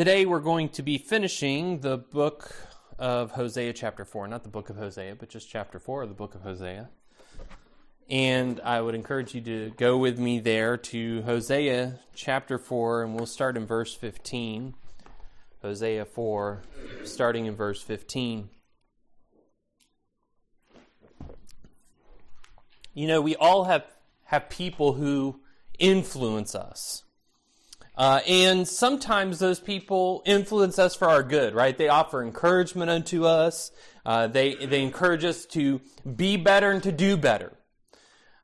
Today we're going to be finishing the book of Hosea, chapter 4. Not the book of Hosea, but just chapter 4 of the book of Hosea. And I would encourage you to go with me there to Hosea chapter 4, and we'll start in verse 15. Hosea 4, starting in verse 15. You know, we all have, have people who influence us. Uh, and sometimes those people influence us for our good, right? They offer encouragement unto us. Uh, they, they encourage us to be better and to do better.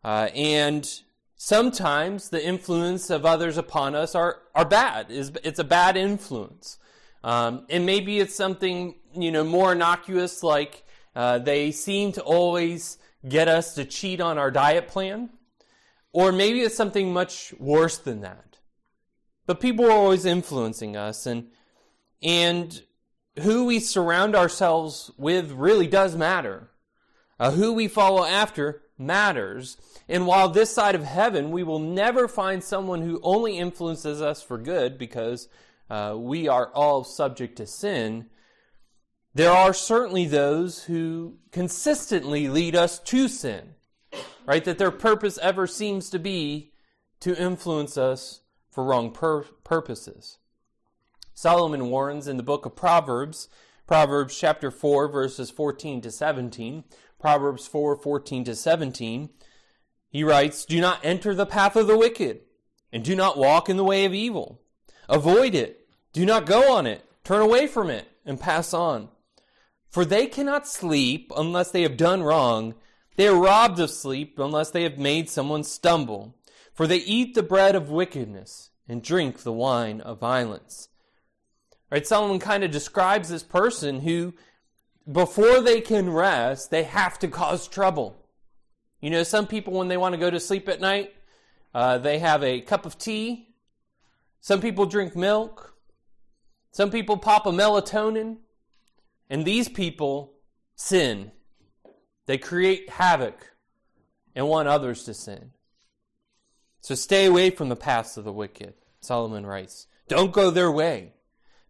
Uh, and sometimes the influence of others upon us are, are bad. It's a bad influence. Um, and maybe it's something, you know, more innocuous like uh, they seem to always get us to cheat on our diet plan. Or maybe it's something much worse than that. But people are always influencing us, and and who we surround ourselves with really does matter. Uh, who we follow after matters. And while this side of heaven, we will never find someone who only influences us for good because uh, we are all subject to sin, there are certainly those who consistently lead us to sin, right? That their purpose ever seems to be to influence us for wrong pur- purposes. Solomon warns in the book of Proverbs, Proverbs chapter 4 verses 14 to 17, Proverbs 4 14 to 17, he writes, Do not enter the path of the wicked, and do not walk in the way of evil. Avoid it. Do not go on it. Turn away from it and pass on. For they cannot sleep unless they have done wrong. They are robbed of sleep unless they have made someone stumble. For they eat the bread of wickedness and drink the wine of violence. Right? Solomon kind of describes this person who, before they can rest, they have to cause trouble. You know, some people, when they want to go to sleep at night, uh, they have a cup of tea. Some people drink milk. Some people pop a melatonin. And these people sin. They create havoc and want others to sin. So stay away from the paths of the wicked, Solomon writes. Don't go their way,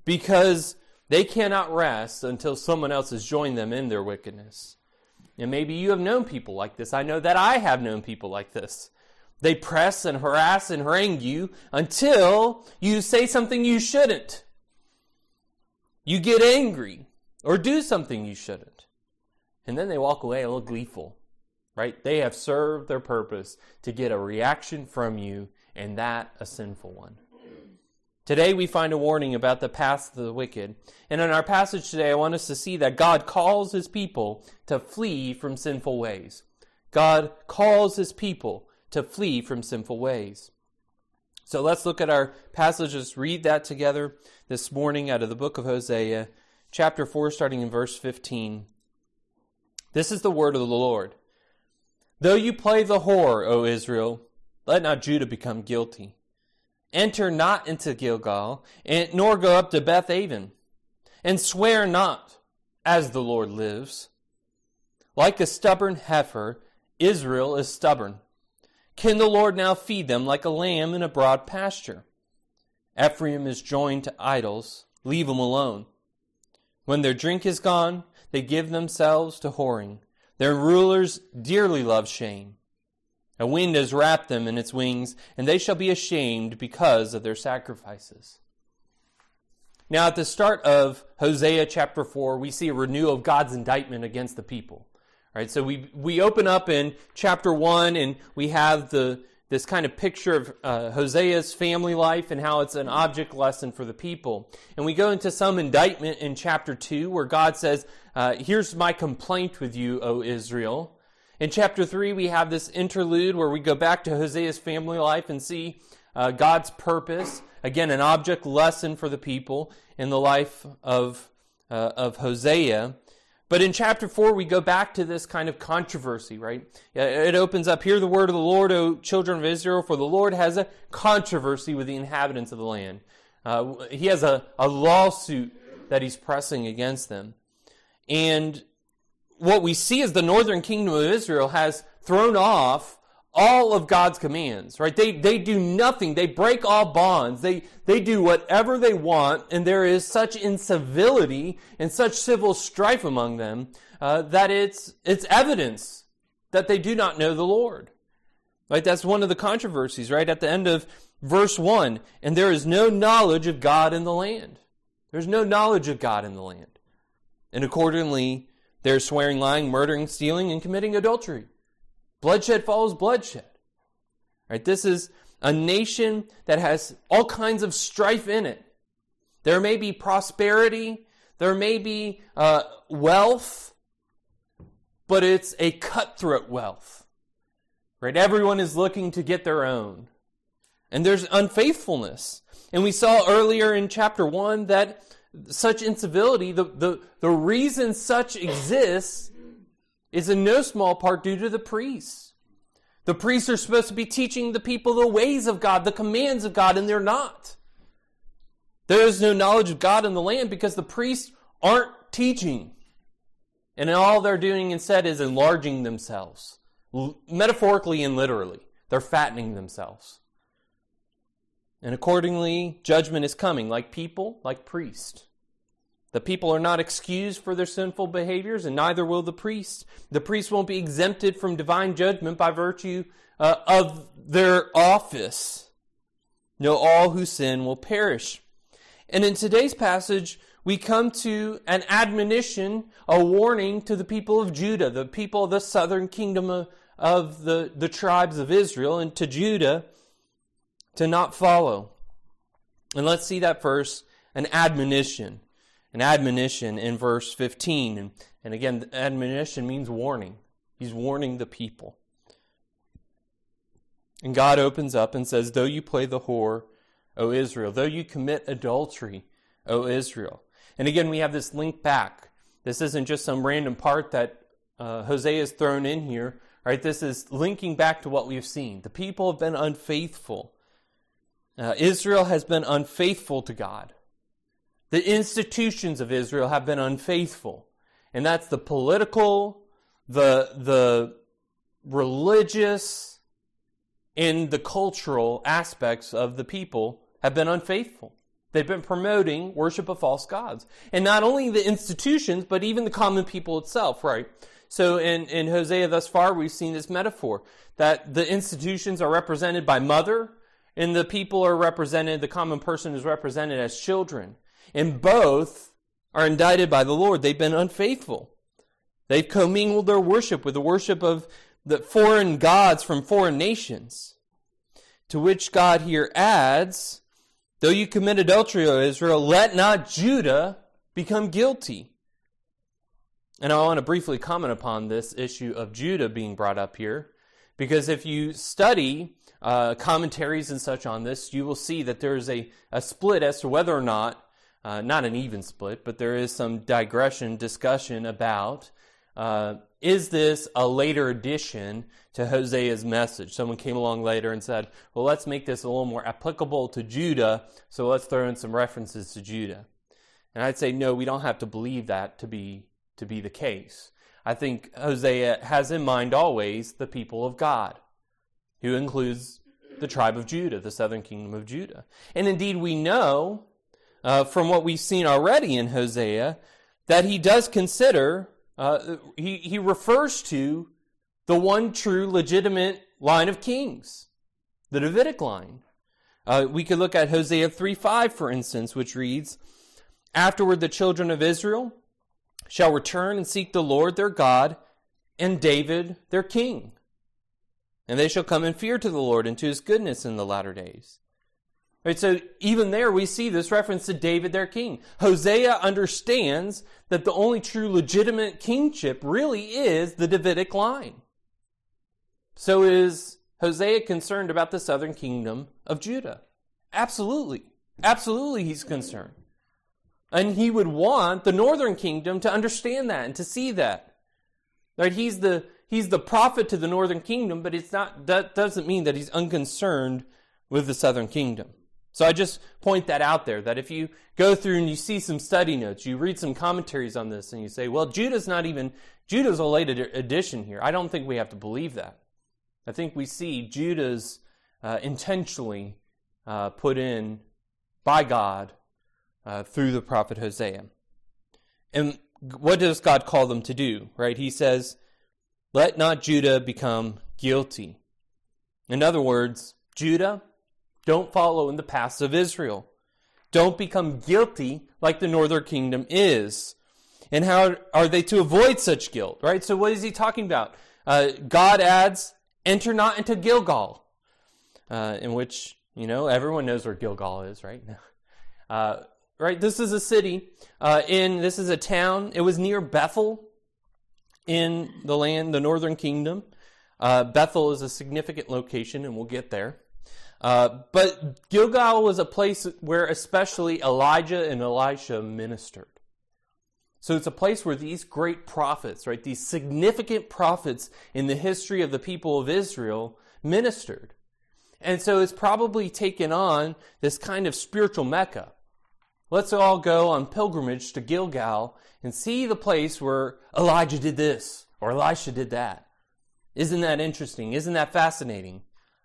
because they cannot rest until someone else has joined them in their wickedness. And maybe you have known people like this. I know that I have known people like this. They press and harass and harangue you until you say something you shouldn't. You get angry or do something you shouldn't. And then they walk away a little gleeful right? They have served their purpose to get a reaction from you, and that a sinful one. Today we find a warning about the path of the wicked. And in our passage today, I want us to see that God calls his people to flee from sinful ways. God calls his people to flee from sinful ways. So let's look at our passages, read that together this morning out of the book of Hosea, chapter 4, starting in verse 15. This is the word of the Lord. Though you play the whore, O Israel, let not Judah become guilty. Enter not into Gilgal, and, nor go up to Beth Aven, and swear not, as the Lord lives. Like a stubborn heifer, Israel is stubborn. Can the Lord now feed them like a lamb in a broad pasture? Ephraim is joined to idols, leave them alone. When their drink is gone, they give themselves to whoring. Their rulers dearly love shame. A wind has wrapped them in its wings, and they shall be ashamed because of their sacrifices. Now, at the start of Hosea chapter 4, we see a renewal of God's indictment against the people. Right? So we, we open up in chapter 1, and we have the, this kind of picture of uh, Hosea's family life and how it's an object lesson for the people. And we go into some indictment in chapter 2 where God says, uh, Here's my complaint with you, O Israel. In chapter 3, we have this interlude where we go back to Hosea's family life and see uh, God's purpose. Again, an object lesson for the people in the life of, uh, of Hosea. But in chapter 4, we go back to this kind of controversy, right? It opens up, Hear the word of the Lord, O children of Israel, for the Lord has a controversy with the inhabitants of the land. Uh, he has a, a lawsuit that he's pressing against them. And what we see is the northern kingdom of Israel has thrown off all of God's commands, right? They, they do nothing. They break all bonds. They, they do whatever they want, and there is such incivility and such civil strife among them uh, that it's, it's evidence that they do not know the Lord. Right? That's one of the controversies, right? At the end of verse 1, and there is no knowledge of God in the land. There's no knowledge of God in the land. And accordingly, they're swearing, lying, murdering, stealing, and committing adultery. Bloodshed follows bloodshed. Right? This is a nation that has all kinds of strife in it. There may be prosperity, there may be uh, wealth, but it's a cutthroat wealth. Right? Everyone is looking to get their own. And there's unfaithfulness. And we saw earlier in chapter 1 that such incivility, the, the, the reason such exists is in no small part due to the priests. The priests are supposed to be teaching the people the ways of God, the commands of God, and they're not. There is no knowledge of God in the land because the priests aren't teaching. And all they're doing instead is enlarging themselves, metaphorically and literally. They're fattening themselves. And accordingly, judgment is coming, like people, like priests. The people are not excused for their sinful behaviors, and neither will the priests. The priests won't be exempted from divine judgment by virtue uh, of their office. No, all who sin will perish. And in today's passage, we come to an admonition, a warning to the people of Judah, the people of the southern kingdom of, of the, the tribes of Israel, and to Judah to not follow. And let's see that first an admonition an admonition in verse 15. And, and again, admonition means warning. He's warning the people. And God opens up and says, Though you play the whore, O Israel, though you commit adultery, O Israel. And again, we have this link back. This isn't just some random part that uh, Hosea has thrown in here, right? This is linking back to what we've seen. The people have been unfaithful. Uh, Israel has been unfaithful to God. The institutions of Israel have been unfaithful. And that's the political, the, the religious, and the cultural aspects of the people have been unfaithful. They've been promoting worship of false gods. And not only the institutions, but even the common people itself, right? So in, in Hosea thus far, we've seen this metaphor that the institutions are represented by mother, and the people are represented, the common person is represented as children. And both are indicted by the Lord. They've been unfaithful. They've commingled their worship with the worship of the foreign gods from foreign nations. To which God here adds, Though you commit adultery, O Israel, let not Judah become guilty. And I want to briefly comment upon this issue of Judah being brought up here, because if you study uh, commentaries and such on this, you will see that there is a, a split as to whether or not uh, not an even split, but there is some digression discussion about uh, is this a later addition to Hosea's message? Someone came along later and said, well, let's make this a little more applicable to Judah, so let's throw in some references to Judah. And I'd say, no, we don't have to believe that to be, to be the case. I think Hosea has in mind always the people of God, who includes the tribe of Judah, the southern kingdom of Judah. And indeed, we know uh, from what we've seen already in Hosea that he does consider, uh, he, he refers to the one true legitimate line of kings, the Davidic line. Uh, we could look at Hosea 3 5, for instance, which reads, Afterward, the children of Israel shall return and seek the Lord their God and David their king. And they shall come in fear to the Lord and to his goodness in the latter days. Right, so even there we see this reference to David, their king. Hosea understands that the only true legitimate kingship really is the Davidic line. So is Hosea concerned about the southern kingdom of Judah? Absolutely. Absolutely he's concerned. And he would want the northern kingdom to understand that and to see that. Right? He's the he's the prophet to the northern kingdom, but it's not that doesn't mean that he's unconcerned with the southern kingdom. So I just point that out there that if you go through and you see some study notes, you read some commentaries on this, and you say, well, Judah's not even, Judah's a late addition here. I don't think we have to believe that. I think we see Judah's uh, intentionally uh, put in by God uh, through the prophet Hosea. And what does God call them to do, right? He says, Let not Judah become guilty. In other words, Judah, don't follow in the paths of Israel. Don't become guilty like the northern kingdom is. And how are they to avoid such guilt, right? So, what is he talking about? Uh, God adds, enter not into Gilgal, uh, in which, you know, everyone knows where Gilgal is, right? Uh, right? This is a city, uh, in, this is a town. It was near Bethel in the land, the northern kingdom. Uh, Bethel is a significant location, and we'll get there. Uh, but Gilgal was a place where especially Elijah and Elisha ministered. So it's a place where these great prophets, right, these significant prophets in the history of the people of Israel ministered. And so it's probably taken on this kind of spiritual mecca. Let's all go on pilgrimage to Gilgal and see the place where Elijah did this or Elisha did that. Isn't that interesting? Isn't that fascinating?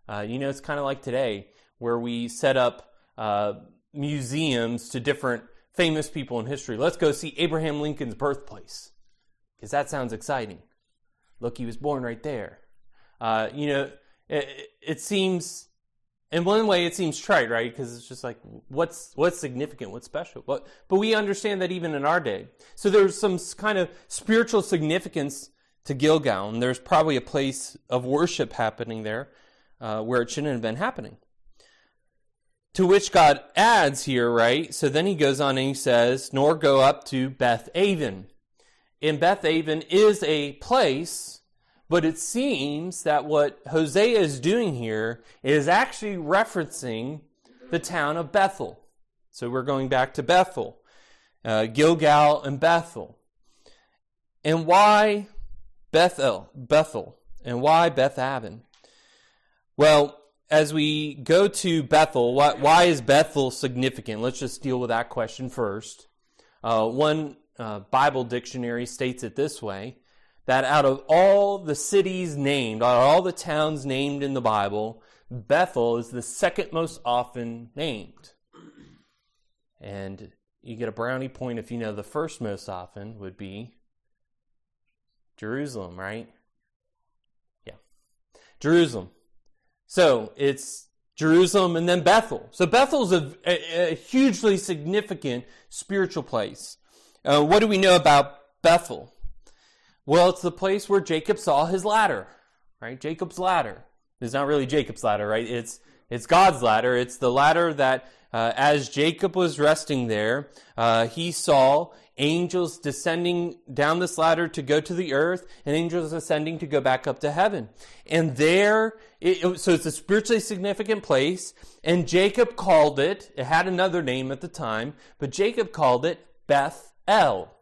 Uh, you know, it's kind of like today where we set up uh, museums to different famous people in history. Let's go see Abraham Lincoln's birthplace because that sounds exciting. Look, he was born right there. Uh, you know, it, it, seems, in one way, it seems trite, right? Because it's just like, what's what's significant, what's special? But but we understand that even in our day. So there's some kind of spiritual significance to Gilgal, and there's probably a place of worship happening there uh, where it shouldn't have been happening. To which God adds here, right? So then he goes on and he says, nor go up to Beth Aven. And Beth Aven is a place, but it seems that what Hosea is doing here is actually referencing the town of Bethel. So we're going back to Bethel, uh, Gilgal and Bethel. And why Bethel? Bethel. And why Beth Aven? Well, as we go to Bethel, why, why, is Bethel significant? Let's just deal with that question first. Uh, one uh, Bible dictionary states it this way that out of all the cities named, out of all the towns named in the Bible, Bethel is the second most often named. And you get a brownie point if you know the first most often would be Jerusalem, right? Yeah. Jerusalem. So it's Jerusalem and then Bethel. So Bethel's a, a, a hugely significant spiritual place. Uh, what do we know about Bethel? Well, it's the place where Jacob saw his ladder, right? Jacob's ladder. It's not really Jacob's ladder, right? It's it's God's ladder. It's the ladder that, uh, as Jacob was resting there, uh, he saw angels descending down this ladder to go to the earth, and angels ascending to go back up to heaven. And there, it, so it's a spiritually significant place, and Jacob called it, it had another name at the time, but Jacob called it Beth El,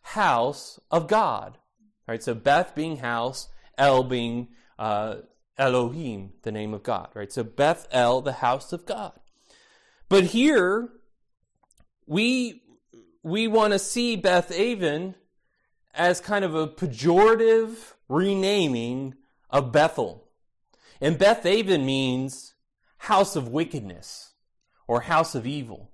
house of God. All right, so Beth being house, El being uh, Elohim, the name of God, right? So Beth El, the house of God. But here, we we want to see Beth Aven as kind of a pejorative renaming of Bethel. And Beth Aven means house of wickedness or house of evil.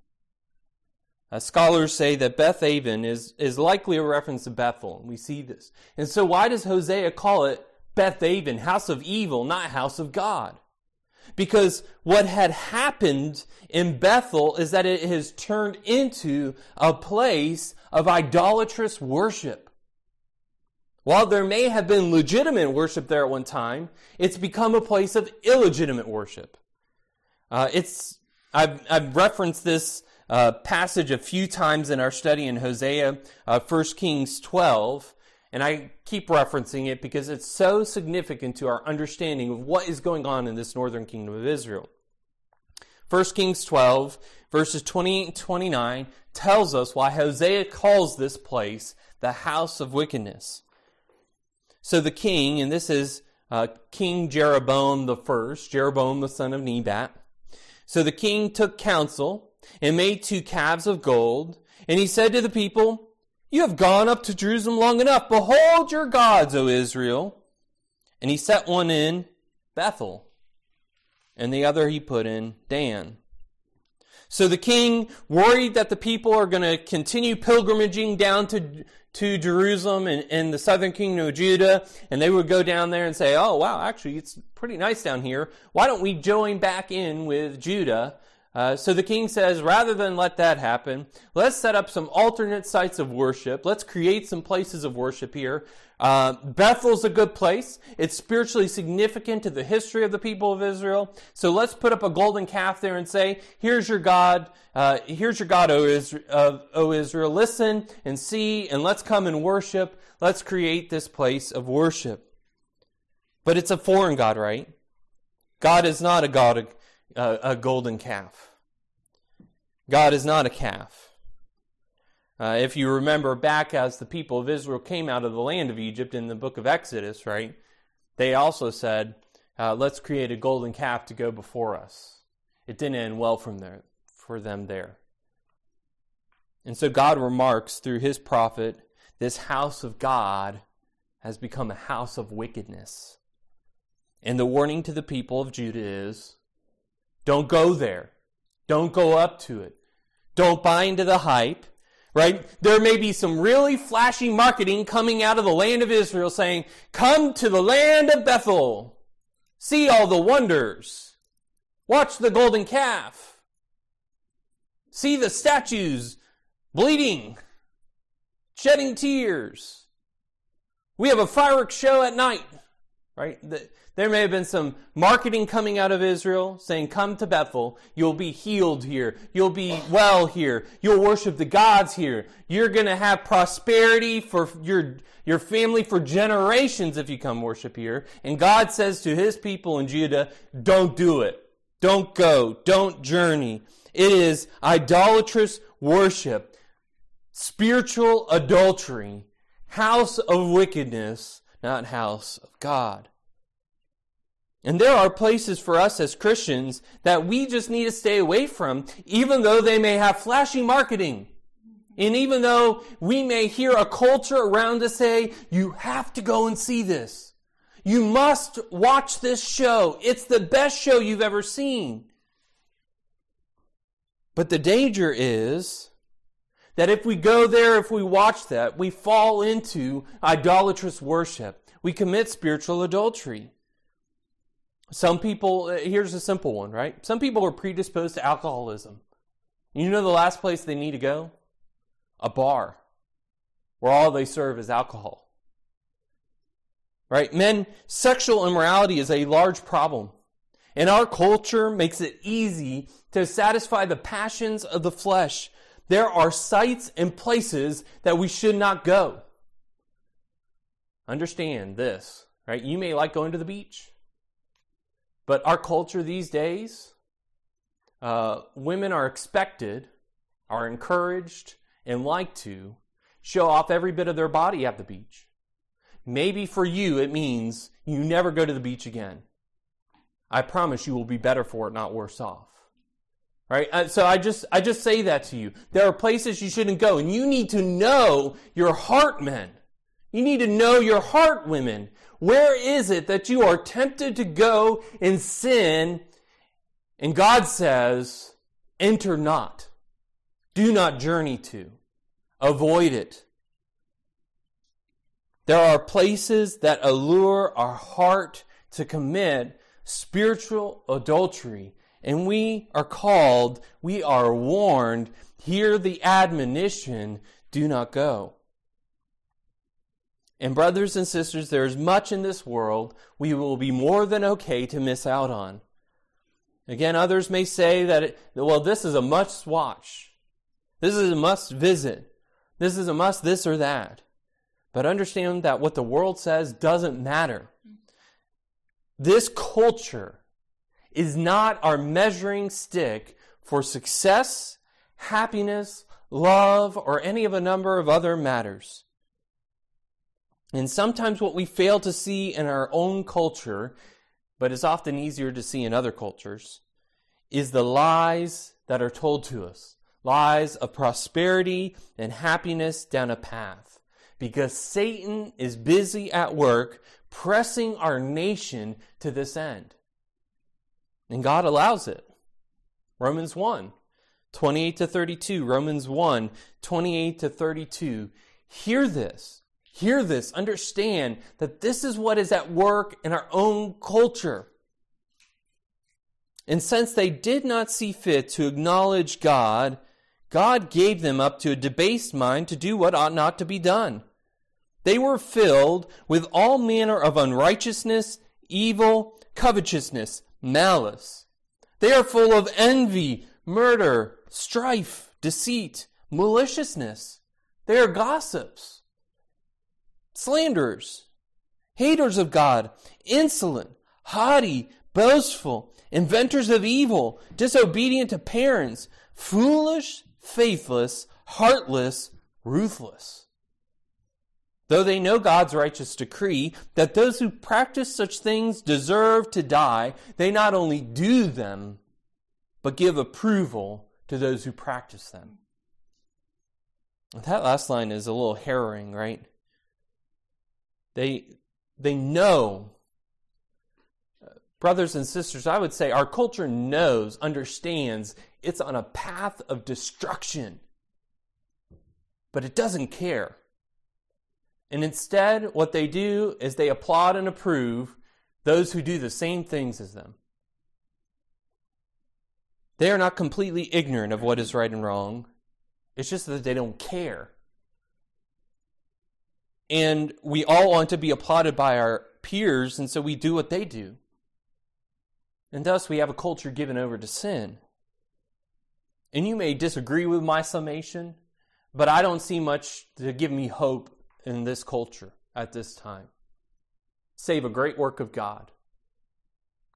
Uh, scholars say that Beth Aven is, is likely a reference to Bethel. We see this. And so why does Hosea call it Beth Aven, house of evil, not house of God? Because what had happened in Bethel is that it has turned into a place of idolatrous worship. While there may have been legitimate worship there at one time, it's become a place of illegitimate worship. Uh, it's I've, I've referenced this uh, passage a few times in our study in Hosea, uh, 1 Kings 12, and I keep referencing it because it's so significant to our understanding of what is going on in this northern kingdom of Israel. 1 Kings 12, verses 28 and 29, tells us why Hosea calls this place the house of wickedness. So the king, and this is uh, King Jeroboam the first, Jeroboam the son of Nebat. So the king took counsel and made two calves of gold, and he said to the people, you have gone up to Jerusalem long enough. Behold your gods, O Israel. And he set one in Bethel. And the other he put in Dan. So the king, worried that the people are going to continue pilgrimaging down to, to Jerusalem and, and the southern kingdom of Judah, and they would go down there and say, oh, wow, actually, it's pretty nice down here. Why don't we join back in with Judah? Uh, so the king says, rather than let that happen, let's set up some alternate sites of worship. Let's create some places of worship here. Uh, Bethel's a good place. It's spiritually significant to the history of the people of Israel. So let's put up a golden calf there and say, here's your God. Uh, here's your God, o Israel, uh, o Israel. Listen and see, and let's come and worship. Let's create this place of worship. But it's a foreign God, right? God is not a God of a, a golden calf. God is not a calf. Uh, if you remember back as the people of Israel came out of the land of Egypt in the book of Exodus, right? They also said, uh, let's create a golden calf to go before us. It didn't end well from there, for them there. And so God remarks through his prophet, this house of God has become a house of wickedness. And the warning to the people of Judah is don't go there. Don't go up to it. Don't buy into the hype, right? There may be some really flashy marketing coming out of the land of Israel saying, come to the land of Bethel. See all the wonders. Watch the golden calf. See the statues bleeding, shedding tears. We have a fireworks show at night, right? The, there may have been some marketing coming out of Israel saying, Come to Bethel. You'll be healed here. You'll be well here. You'll worship the gods here. You're going to have prosperity for your, your family for generations if you come worship here. And God says to his people in Judah, Don't do it. Don't go. Don't journey. It is idolatrous worship, spiritual adultery, house of wickedness, not house of God. And there are places for us as Christians that we just need to stay away from, even though they may have flashy marketing. And even though we may hear a culture around us say, you have to go and see this. You must watch this show. It's the best show you've ever seen. But the danger is that if we go there, if we watch that, we fall into idolatrous worship. We commit spiritual adultery. Some people, uh, here's a simple one, right? Some people are predisposed to alcoholism. You know the last place they need to go? A bar, where all they serve is alcohol. Right? Men, sexual immorality is a large problem. And our culture makes it easy to satisfy the passions of the flesh. There are sites and places that we should not go. Understand this, right? You may like going to the beach. But our culture these days, uh, women are expected, are encouraged, and like to show off every bit of their body at the beach. Maybe for you, it means you never go to the beach again. I promise you will be better for it, not worse off. Right? Uh, so I just, I just say that to you. There are places you shouldn't go, and you need to know your heart, men. You need to know your heart, women. Where is it that you are tempted to go in sin? And God says, enter not. Do not journey to. Avoid it. There are places that allure our heart to commit spiritual adultery. And we are called, we are warned, hear the admonition, do not go. And brothers and sisters, there is much in this world we will be more than okay to miss out on. Again, others may say that, it, well, this is a must watch. This is a must visit. This is a must this or that. But understand that what the world says doesn't matter. This culture is not our measuring stick for success, happiness, love, or any of a number of other matters. And sometimes what we fail to see in our own culture, but is often easier to see in other cultures, is the lies that are told to us. Lies of prosperity and happiness down a path. because Satan is busy at work pressing our nation to this end. And God allows it. Romans 1, 28 to 32. Romans 1, 28 to 32. Hear this. Hear this. Understand that this is what is at work in our own culture. And since they did not see fit to acknowledge God, God gave them up to a debased mind to do what ought not to be done. They were filled with all manner of unrighteousness, evil, covetousness, malice. They are full of envy, murder, strife, deceit, maliciousness. They are gossips, slanderers, haters of God, insolent, haughty, boastful, inventors of evil, disobedient to parents, foolish, faithless, heartless, ruthless. Though they know God's righteous decree that those who practice such things deserve to die, they not only do them, but give approval to those who practice them. That last line is a little harrowing, right? They, they know uh, Brothers and sisters, I would say our culture knows, understands it's on a path of destruction, but it doesn't care. And instead, what they do is they applaud and approve those who do the same things as them. They are not completely ignorant of what is right and wrong. It's just that they don't care. And we all want to be applauded by our peers, and so we do what they do. And thus we have a culture given over to sin. And you may disagree with my summation, but I don't see much to give me hope in this culture at this time. Save a great work of God.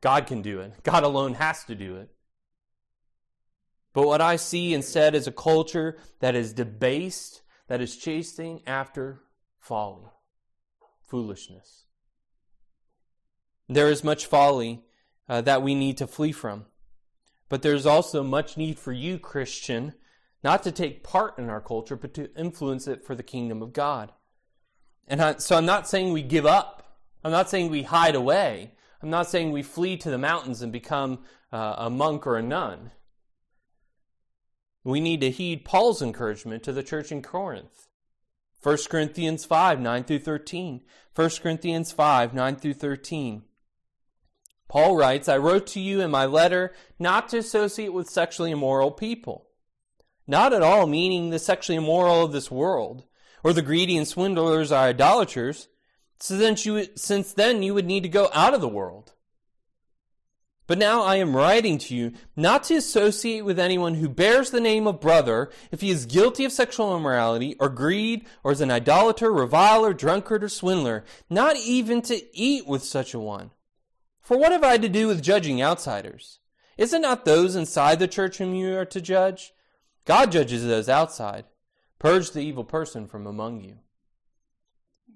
God can do it. God alone has to do it. But what I see instead is a culture that is debased, that is chasing after folly, foolishness. There is much folly uh, that we need to flee from. But there's also much need for you, Christian, not to take part in our culture, but to influence it for the kingdom of God. And I, so I'm not saying we give up. I'm not saying we hide away. I'm not saying we flee to the mountains and become uh, a monk or a nun. We need to heed Paul's encouragement to the church in Corinth. 1 Corinthians 5, 9 through 13. 1 Corinthians 5, 9 through 13. Paul writes, I wrote to you in my letter not to associate with sexually immoral people. Not at all meaning the sexually immoral of this world, or the greedy and swindlers or idolaters, you, since then you would need to go out of the world. But now I am writing to you not to associate with anyone who bears the name of brother if he is guilty of sexual immorality or greed or is an idolater, reviler, drunkard, or swindler, not even to eat with such a one. For what have I to do with judging outsiders? Is it not those inside the church whom you are to judge? God judges those outside. Purge the evil person from among you.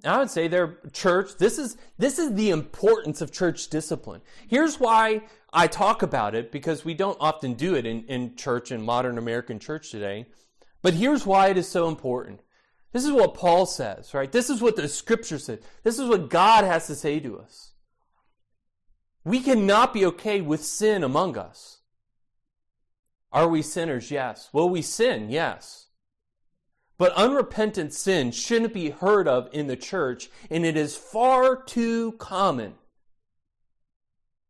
I would say their church, this is, this is the importance of church discipline. Here's why I talk about it, because we don't often do it in, in church, in modern American church today. But here's why it is so important. This is what Paul says, right? This is what the scripture says. This is what God has to say to us. We cannot be okay with sin among us. Are we sinners? Yes. Will we sin? Yes. But unrepentant sin shouldn't be heard of in the church, and it is far too common.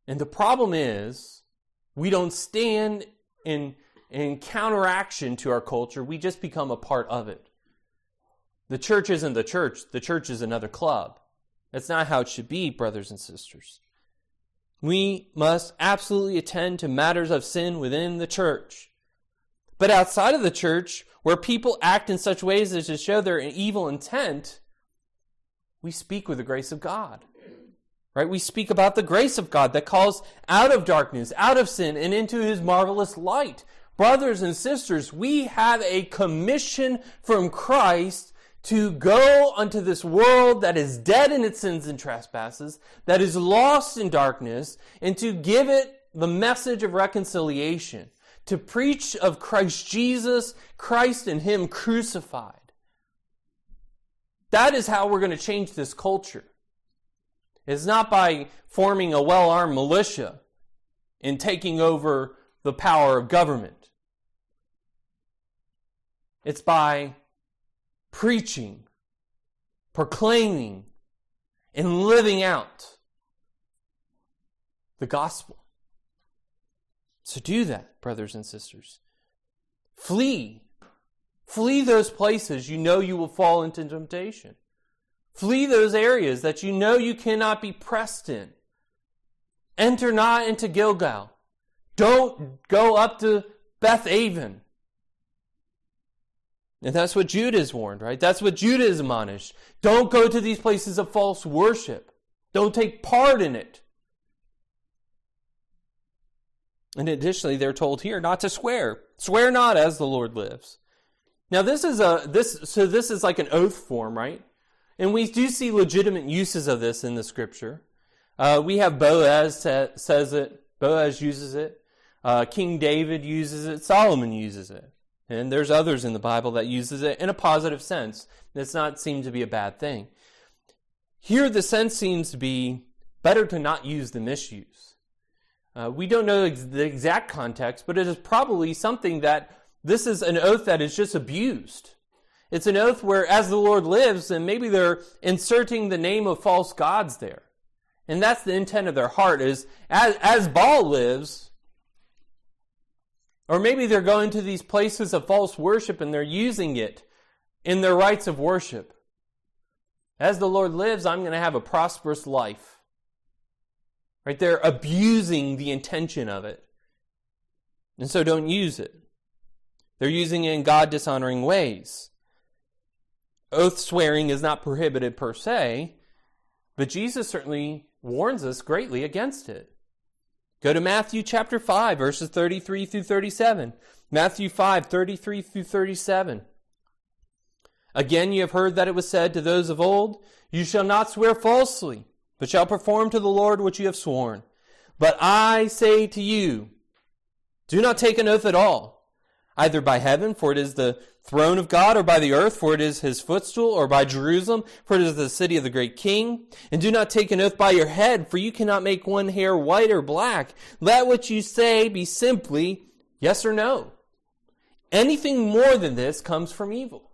And the problem is, we don't stand in, in counteraction to our culture, we just become a part of it. The church isn't the church, the church is another club. That's not how it should be, brothers and sisters. We must absolutely attend to matters of sin within the church. But outside of the church, where people act in such ways as to show their evil intent, we speak with the grace of God. Right? We speak about the grace of God that calls out of darkness, out of sin, and into his marvelous light. Brothers and sisters, we have a commission from Christ to go unto this world that is dead in its sins and trespasses, that is lost in darkness, and to give it the message of reconciliation, to preach of Christ Jesus, Christ and Him crucified. That is how we're going to change this culture. It's not by forming a well armed militia and taking over the power of government. It's by preaching, proclaiming, and living out the gospel. So do that, brothers and sisters. Flee. Flee those places you know you will fall into temptation. Flee those areas that you know you cannot be pressed in. Enter not into Gilgal. Don't go up to Beth Aven. And that's what Judah is warned, right? That's what Judah is admonished. Don't go to these places of false worship. Don't take part in it. And additionally, they're told here not to swear. Swear not as the Lord lives. Now this is a this so this is like an oath form, right? And we do see legitimate uses of this in the scripture. Uh, we have Boaz sa- says it. Boaz uses it. Uh, King David uses it. Solomon uses it. And there's others in the Bible that uses it in a positive sense. It's not seem to be a bad thing. Here, the sense seems to be better to not use than misuse. Uh, we don't know the exact context, but it is probably something that this is an oath that is just abused. It's an oath where, as the Lord lives, and maybe they're inserting the name of false gods there. And that's the intent of their heart is, as, as Baal lives, or maybe they're going to these places of false worship and they're using it in their rites of worship. As the Lord lives, I'm going to have a prosperous life. Right? They're abusing the intention of it. And so don't use it. They're using it in God dishonoring ways. Oath swearing is not prohibited per se, but Jesus certainly warns us greatly against it. Go to Matthew chapter 5, verses 33 through 37. Matthew 5, 33 through 37. Again, you have heard that it was said to those of old, You shall not swear falsely, but shall perform to the Lord what you have sworn. But I say to you, do not take an oath at all, either by heaven, for it is the throne of God, or by the earth, for it is his footstool, or by Jerusalem, for it is the city of the great king. And do not take an oath by your head, for you cannot make one hair white or black. Let what you say be simply yes or no. Anything more than this comes from evil.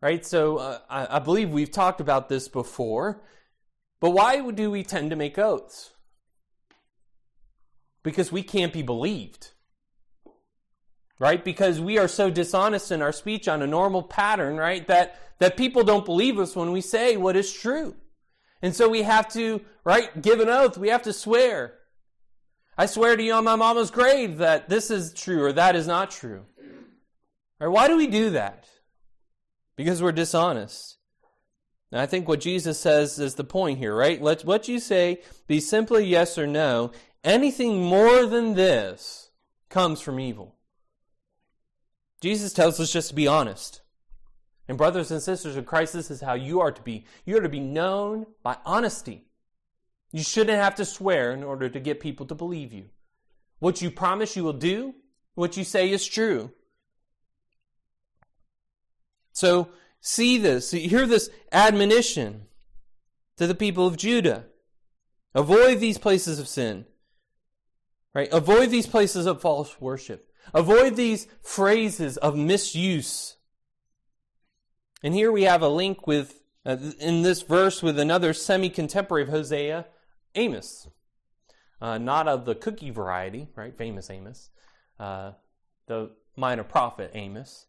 Right? So uh, I, I believe we've talked about this before. But why do we tend to make oaths? Because we can't be believed right? Because we are so dishonest in our speech on a normal pattern, right? That, that people don't believe us when we say what is true. And so we have to, right, give an oath. We have to swear. I swear to you on my mama's grave that this is true or that is not true. Right? Why do we do that? Because we're dishonest. And I think what Jesus says is the point here, right? Let what you say be simply yes or no. Anything more than this comes from evil. Jesus tells us just to be honest. And brothers and sisters in Christ, this is how you are to be. You are to be known by honesty. You shouldn't have to swear in order to get people to believe you. What you promise you will do, what you say is true. So see this, hear this admonition to the people of Judah. Avoid these places of sin. Right? Avoid these places of false worship. Avoid these phrases of misuse. And here we have a link with, uh, in this verse, with another semi contemporary of Hosea, Amos. Uh, not of the cookie variety, right? Famous Amos. Uh, the minor prophet Amos.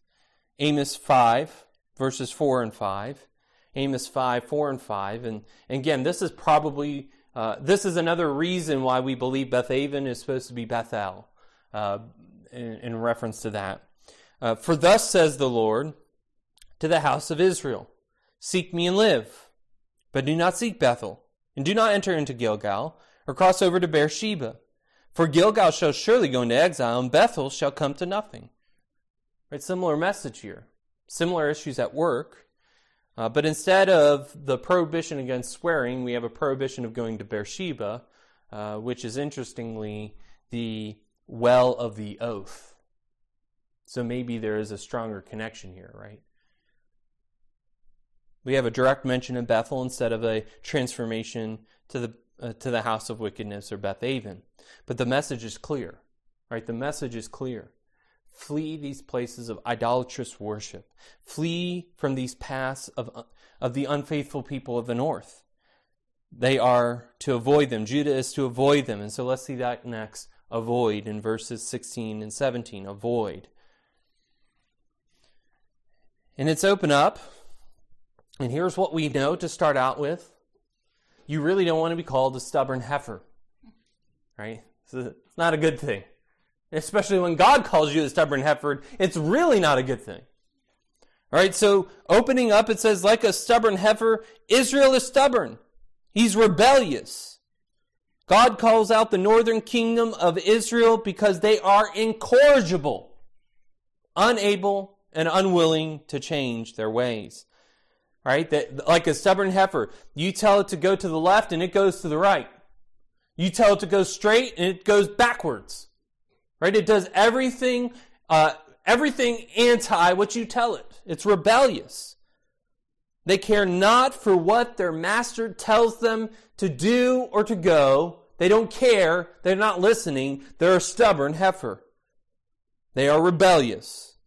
Amos 5, verses 4 and 5. Amos 5, 4 and 5. And, and again, this is probably, uh, this is another reason why we believe Bethaven is supposed to be Bethel. In, in reference to that. Uh, For thus says the Lord to the house of Israel Seek me and live, but do not seek Bethel, and do not enter into Gilgal, or cross over to Beersheba. For Gilgal shall surely go into exile, and Bethel shall come to nothing. Right, similar message here. Similar issues at work. Uh, but instead of the prohibition against swearing, we have a prohibition of going to Beersheba, uh, which is interestingly the well of the oath. So maybe there is a stronger connection here, right? We have a direct mention of Bethel instead of a transformation to the uh, to the house of wickedness or Beth Aven. But the message is clear, right? The message is clear. Flee these places of idolatrous worship. Flee from these paths of, of the unfaithful people of the north. They are to avoid them. Judah is to avoid them. And so let's see that next. Avoid in verses 16 and 17. Avoid. And it's open up. And here's what we know to start out with. You really don't want to be called a stubborn heifer. Right? It's not a good thing especially when God calls you a stubborn heifer, it's really not a good thing. All right, so opening up, it says, like a stubborn heifer, Israel is stubborn. He's rebellious. God calls out the northern kingdom of Israel because they are incorrigible, unable and unwilling to change their ways. Right? That, like a stubborn heifer, you tell it to go to the left and it goes to the right. You tell it to go straight and it goes backwards. Right? It does everything, uh, everything anti what you tell it. It's rebellious. They care not for what their master tells them to do or to go. They don't care. They're not listening. They're a stubborn heifer. They are rebellious.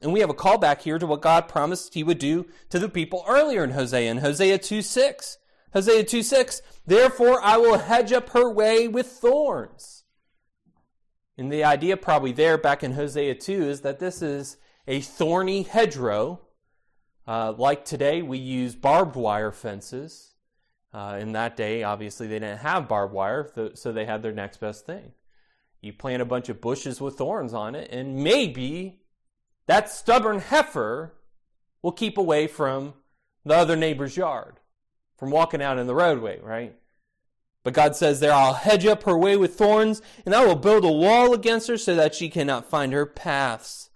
And we have a callback here to what God promised he would do to the people earlier in Hosea, in Hosea 2 6. Hosea 2 6. Therefore I will hedge up her way with thorns and the idea, probably there back in Hosea 2, is that this is a thorny hedgerow. Uh, like today, we use barbed wire fences. Uh, in that day, obviously, they didn't have barbed wire, so they had their next best thing. You plant a bunch of bushes with thorns on it, and maybe that stubborn heifer will keep away from the other neighbor's yard, from walking out in the roadway, right? But God says there, I'll hedge up her way with thorns, and I will build a wall against her so that she cannot find her paths.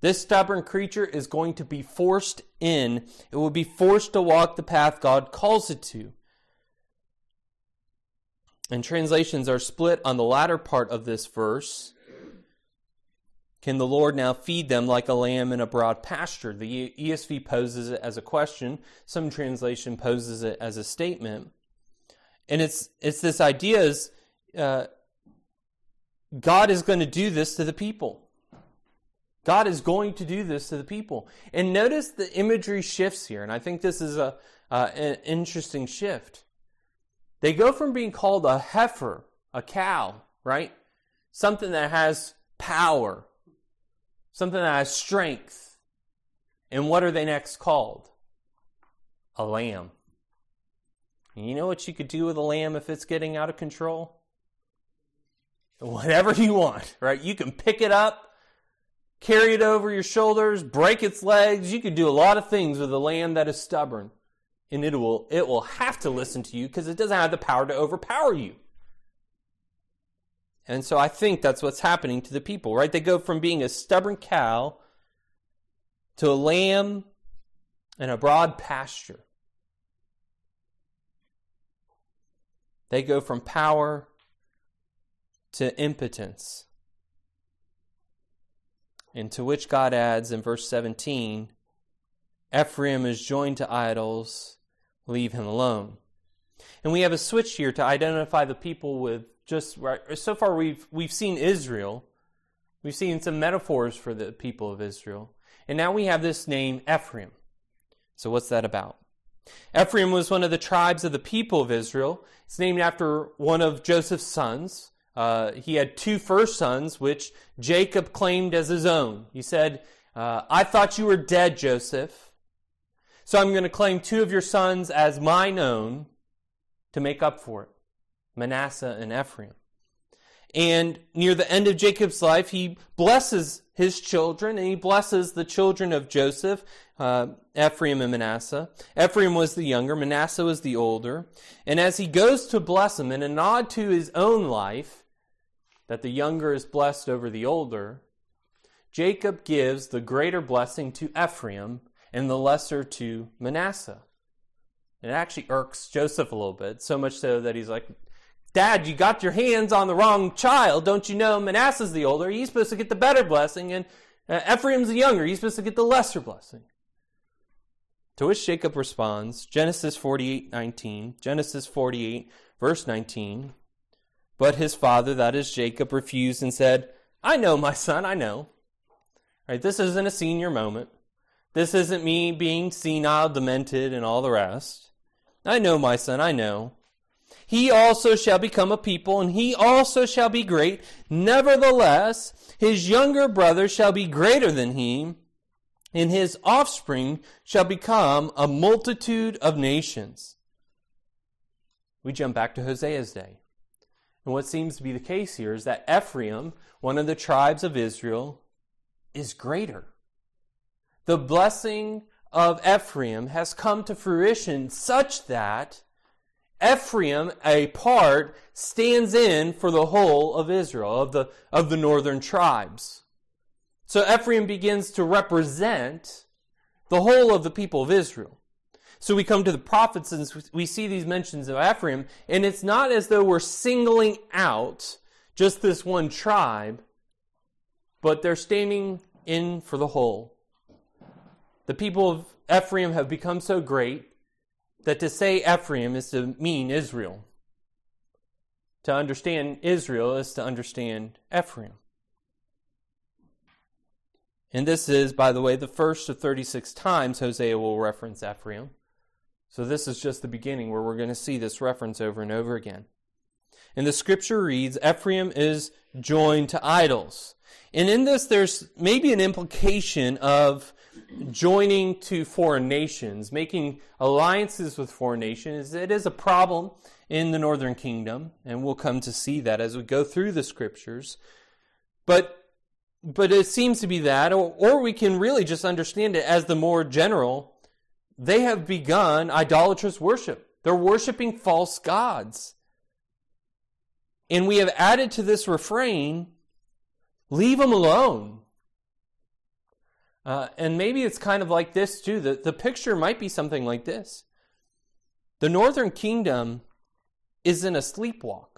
This stubborn creature is going to be forced in. It will be forced to walk the path God calls it to. And translations are split on the latter part of this verse. Can the Lord now feed them like a lamb in a broad pasture? The ESV poses it as a question. Some translation poses it as a statement and it's it's this idea is uh, God is going to do this to the people. God is going to do this to the people. And notice the imagery shifts here, and I think this is a uh, an interesting shift. They go from being called a heifer, a cow, right? Something that has power, something that has strength. And what are they next called? A lamb. And you know what you could do with a lamb if it's getting out of control? Whatever you want, right? You can pick it up, carry it over your shoulders, break its legs. You could do a lot of things with a lamb that is stubborn. And it will, it will have to listen to you because it doesn't have the power to overpower you. And so I think that's what's happening to the people, right? They go from being a stubborn cow to a lamb in a broad pasture. They go from power to impotence. And to which God adds in verse 17 Ephraim is joined to idols, leave him alone. And we have a switch here to identify the people with just right. So far, we've, we've seen Israel. We've seen some metaphors for the people of Israel. And now we have this name, Ephraim. So, what's that about? Ephraim was one of the tribes of the people of Israel. It's named after one of Joseph's sons. Uh, he had two first sons, which Jacob claimed as his own. He said, uh, I thought you were dead, Joseph. So I'm going to claim two of your sons as mine own to make up for it Manasseh and Ephraim. And near the end of Jacob's life, he blesses his children and he blesses the children of Joseph uh, Ephraim and Manasseh. Ephraim was the younger, Manasseh was the older. And as he goes to bless them, in a nod to his own life, that the younger is blessed over the older, Jacob gives the greater blessing to Ephraim and the lesser to Manasseh. It actually irks Joseph a little bit, so much so that he's like, Dad, you got your hands on the wrong child. Don't you know Manasseh's the older? He's supposed to get the better blessing, and uh, Ephraim's the younger. He's supposed to get the lesser blessing. To which Jacob responds, Genesis 48, 19, Genesis 48, verse 19. But his father, that is Jacob, refused and said, I know, my son, I know. Right, this isn't a senior moment. This isn't me being senile, demented, and all the rest. I know, my son, I know. He also shall become a people, and he also shall be great. Nevertheless, his younger brother shall be greater than he, and his offspring shall become a multitude of nations. We jump back to Hosea's day. And what seems to be the case here is that Ephraim, one of the tribes of Israel, is greater. The blessing of Ephraim has come to fruition such that Ephraim, a part, stands in for the whole of Israel, of the, of the northern tribes. So Ephraim begins to represent the whole of the people of Israel. So we come to the prophets and we see these mentions of Ephraim, and it's not as though we're singling out just this one tribe, but they're standing in for the whole. The people of Ephraim have become so great that to say Ephraim is to mean Israel. To understand Israel is to understand Ephraim. And this is, by the way, the first of 36 times Hosea will reference Ephraim. So this is just the beginning where we're going to see this reference over and over again. And the scripture reads Ephraim is joined to idols. And in this, there's maybe an implication of joining to foreign nations, making alliances with foreign nations. It is a problem in the northern kingdom, and we'll come to see that as we go through the scriptures. But but it seems to be that, or, or we can really just understand it as the more general. They have begun idolatrous worship. They're worshiping false gods. And we have added to this refrain leave them alone. Uh, and maybe it's kind of like this too. The, the picture might be something like this The northern kingdom is in a sleepwalk.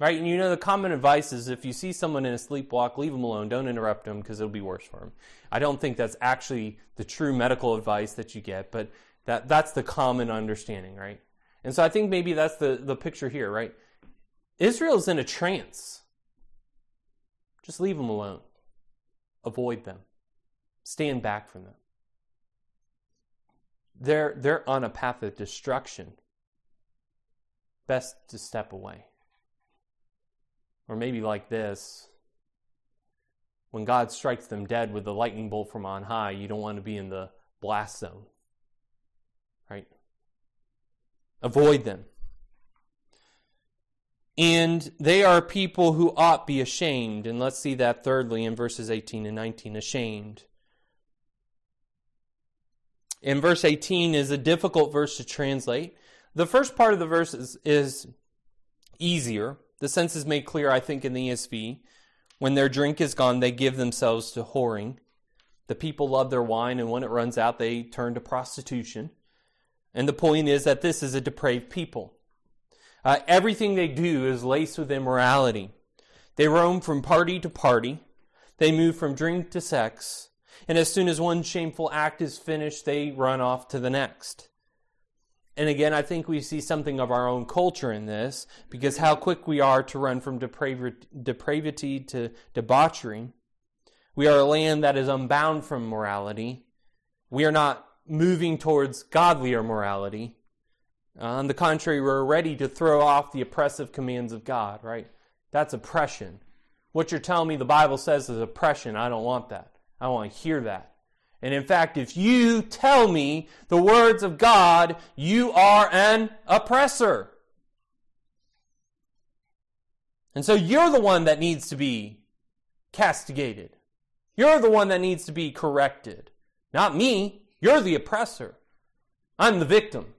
Right? And you know, the common advice is if you see someone in a sleepwalk, leave them alone. Don't interrupt them because it'll be worse for them. I don't think that's actually the true medical advice that you get, but that, that's the common understanding, right? And so I think maybe that's the, the picture here, right? Israel's in a trance. Just leave them alone. Avoid them. Stand back from them. They're, they're on a path of destruction. Best to step away. Or maybe like this when God strikes them dead with the lightning bolt from on high, you don't want to be in the blast zone. Right? Avoid them. And they are people who ought be ashamed. And let's see that thirdly in verses 18 and 19 ashamed. In verse 18 is a difficult verse to translate. The first part of the verse is, is easier. The sense is made clear, I think, in the ESV. When their drink is gone, they give themselves to whoring. The people love their wine, and when it runs out, they turn to prostitution. And the point is that this is a depraved people. Uh, everything they do is laced with immorality. They roam from party to party. They move from drink to sex. And as soon as one shameful act is finished, they run off to the next. And again, I think we see something of our own culture in this, because how quick we are to run from depravity to debauchery. We are a land that is unbound from morality. We are not moving towards godlier morality. Uh, on the contrary, we're ready to throw off the oppressive commands of God, right? That's oppression. What you're telling me the Bible says is oppression. I don't want that. I don't want to hear that. And in fact, if you tell me the words of God, you are an oppressor. And so you're the one that needs to be castigated. You're the one that needs to be corrected. Not me. You're the oppressor. I'm the victim.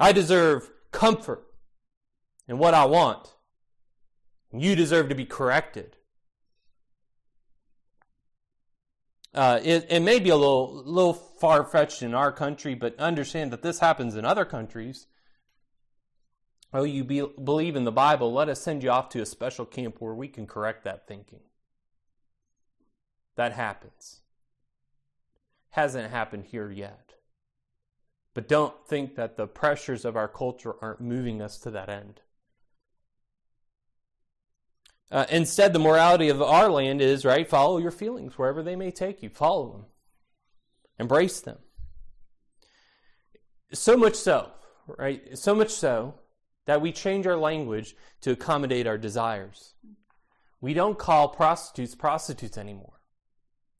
I deserve comfort and what I want. You deserve to be corrected. Uh, it, it may be a little, little far fetched in our country, but understand that this happens in other countries. Oh, you be, believe in the Bible, let us send you off to a special camp where we can correct that thinking. That happens. hasn't happened here yet. But don't think that the pressures of our culture aren't moving us to that end. Uh, instead, the morality of our land is, right, follow your feelings wherever they may take you. Follow them, embrace them. So much so, right? So much so that we change our language to accommodate our desires. We don't call prostitutes prostitutes anymore,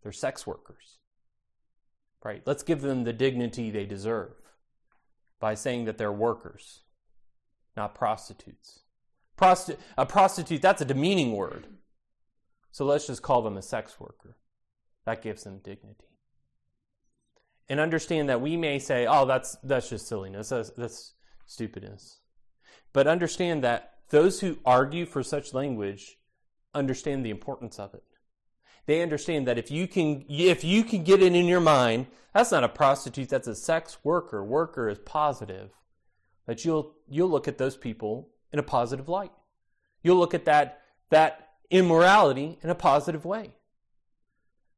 they're sex workers. Right? Let's give them the dignity they deserve by saying that they're workers, not prostitutes. Prosti- a prostitute, that's a demeaning word. So let's just call them a sex worker. That gives them dignity. And understand that we may say, oh, that's, that's just silliness, that's, that's stupidness. But understand that those who argue for such language understand the importance of it. They understand that if you can if you can get it in your mind, that's not a prostitute, that's a sex worker. Worker is positive. That you'll you'll look at those people in a positive light. You'll look at that that immorality in a positive way.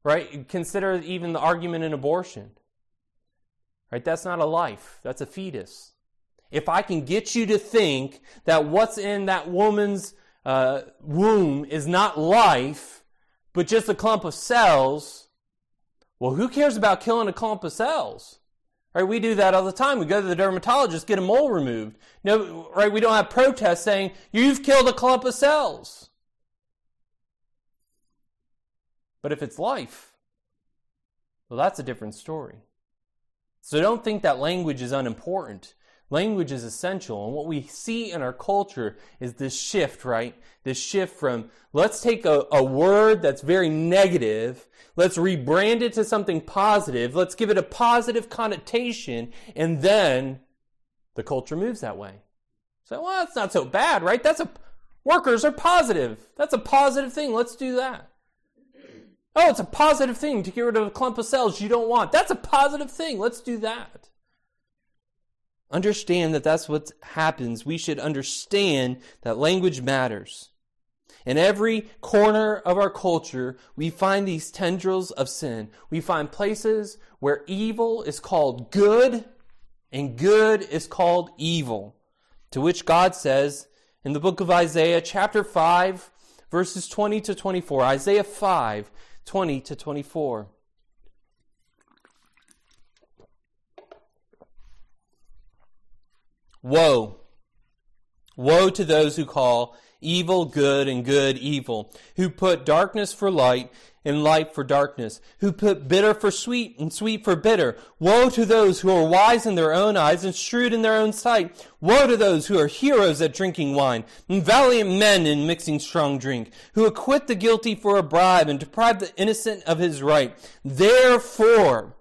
Right? Consider even the argument in abortion. Right? That's not a life, that's a fetus. If I can get you to think that what's in that woman's uh, womb is not life, but just a clump of cells, well, who cares about killing a clump of cells? Right? We do that all the time. We go to the dermatologist, get a mole removed. No, right? We don't have protests saying, you've killed a clump of cells. But if it's life, well, that's a different story. So don't think that language is unimportant. Language is essential. And what we see in our culture is this shift, right? This shift from let's take a, a word that's very negative, let's rebrand it to something positive, let's give it a positive connotation, and then the culture moves that way. So, well, that's not so bad, right? That's a workers are positive. That's a positive thing. Let's do that. Oh, it's a positive thing to get rid of a clump of cells you don't want. That's a positive thing. Let's do that. Understand that that's what happens. We should understand that language matters. In every corner of our culture, we find these tendrils of sin. We find places where evil is called good and good is called evil. To which God says in the book of Isaiah, chapter 5, verses 20 to 24, Isaiah 5, 20 to 24. Woe! Woe to those who call evil good and good evil, who put darkness for light and light for darkness, who put bitter for sweet and sweet for bitter. Woe to those who are wise in their own eyes and shrewd in their own sight. Woe to those who are heroes at drinking wine and valiant men in mixing strong drink, who acquit the guilty for a bribe and deprive the innocent of his right. Therefore,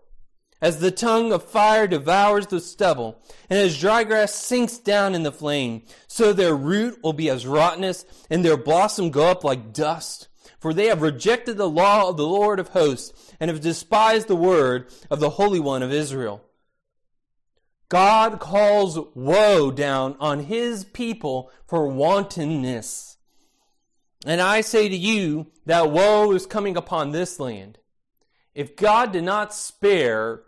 as the tongue of fire devours the stubble, and as dry grass sinks down in the flame, so their root will be as rottenness, and their blossom go up like dust. For they have rejected the law of the Lord of hosts, and have despised the word of the Holy One of Israel. God calls woe down on his people for wantonness. And I say to you that woe is coming upon this land. If God did not spare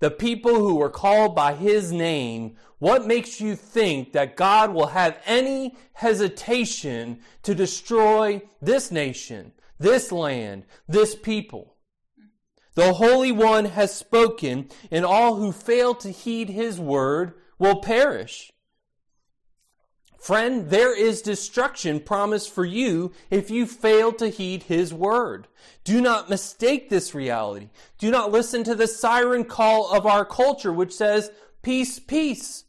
the people who were called by his name, what makes you think that God will have any hesitation to destroy this nation, this land, this people? The Holy One has spoken, and all who fail to heed his word will perish. Friend, there is destruction promised for you if you fail to heed His word. Do not mistake this reality. Do not listen to the siren call of our culture, which says, peace, peace.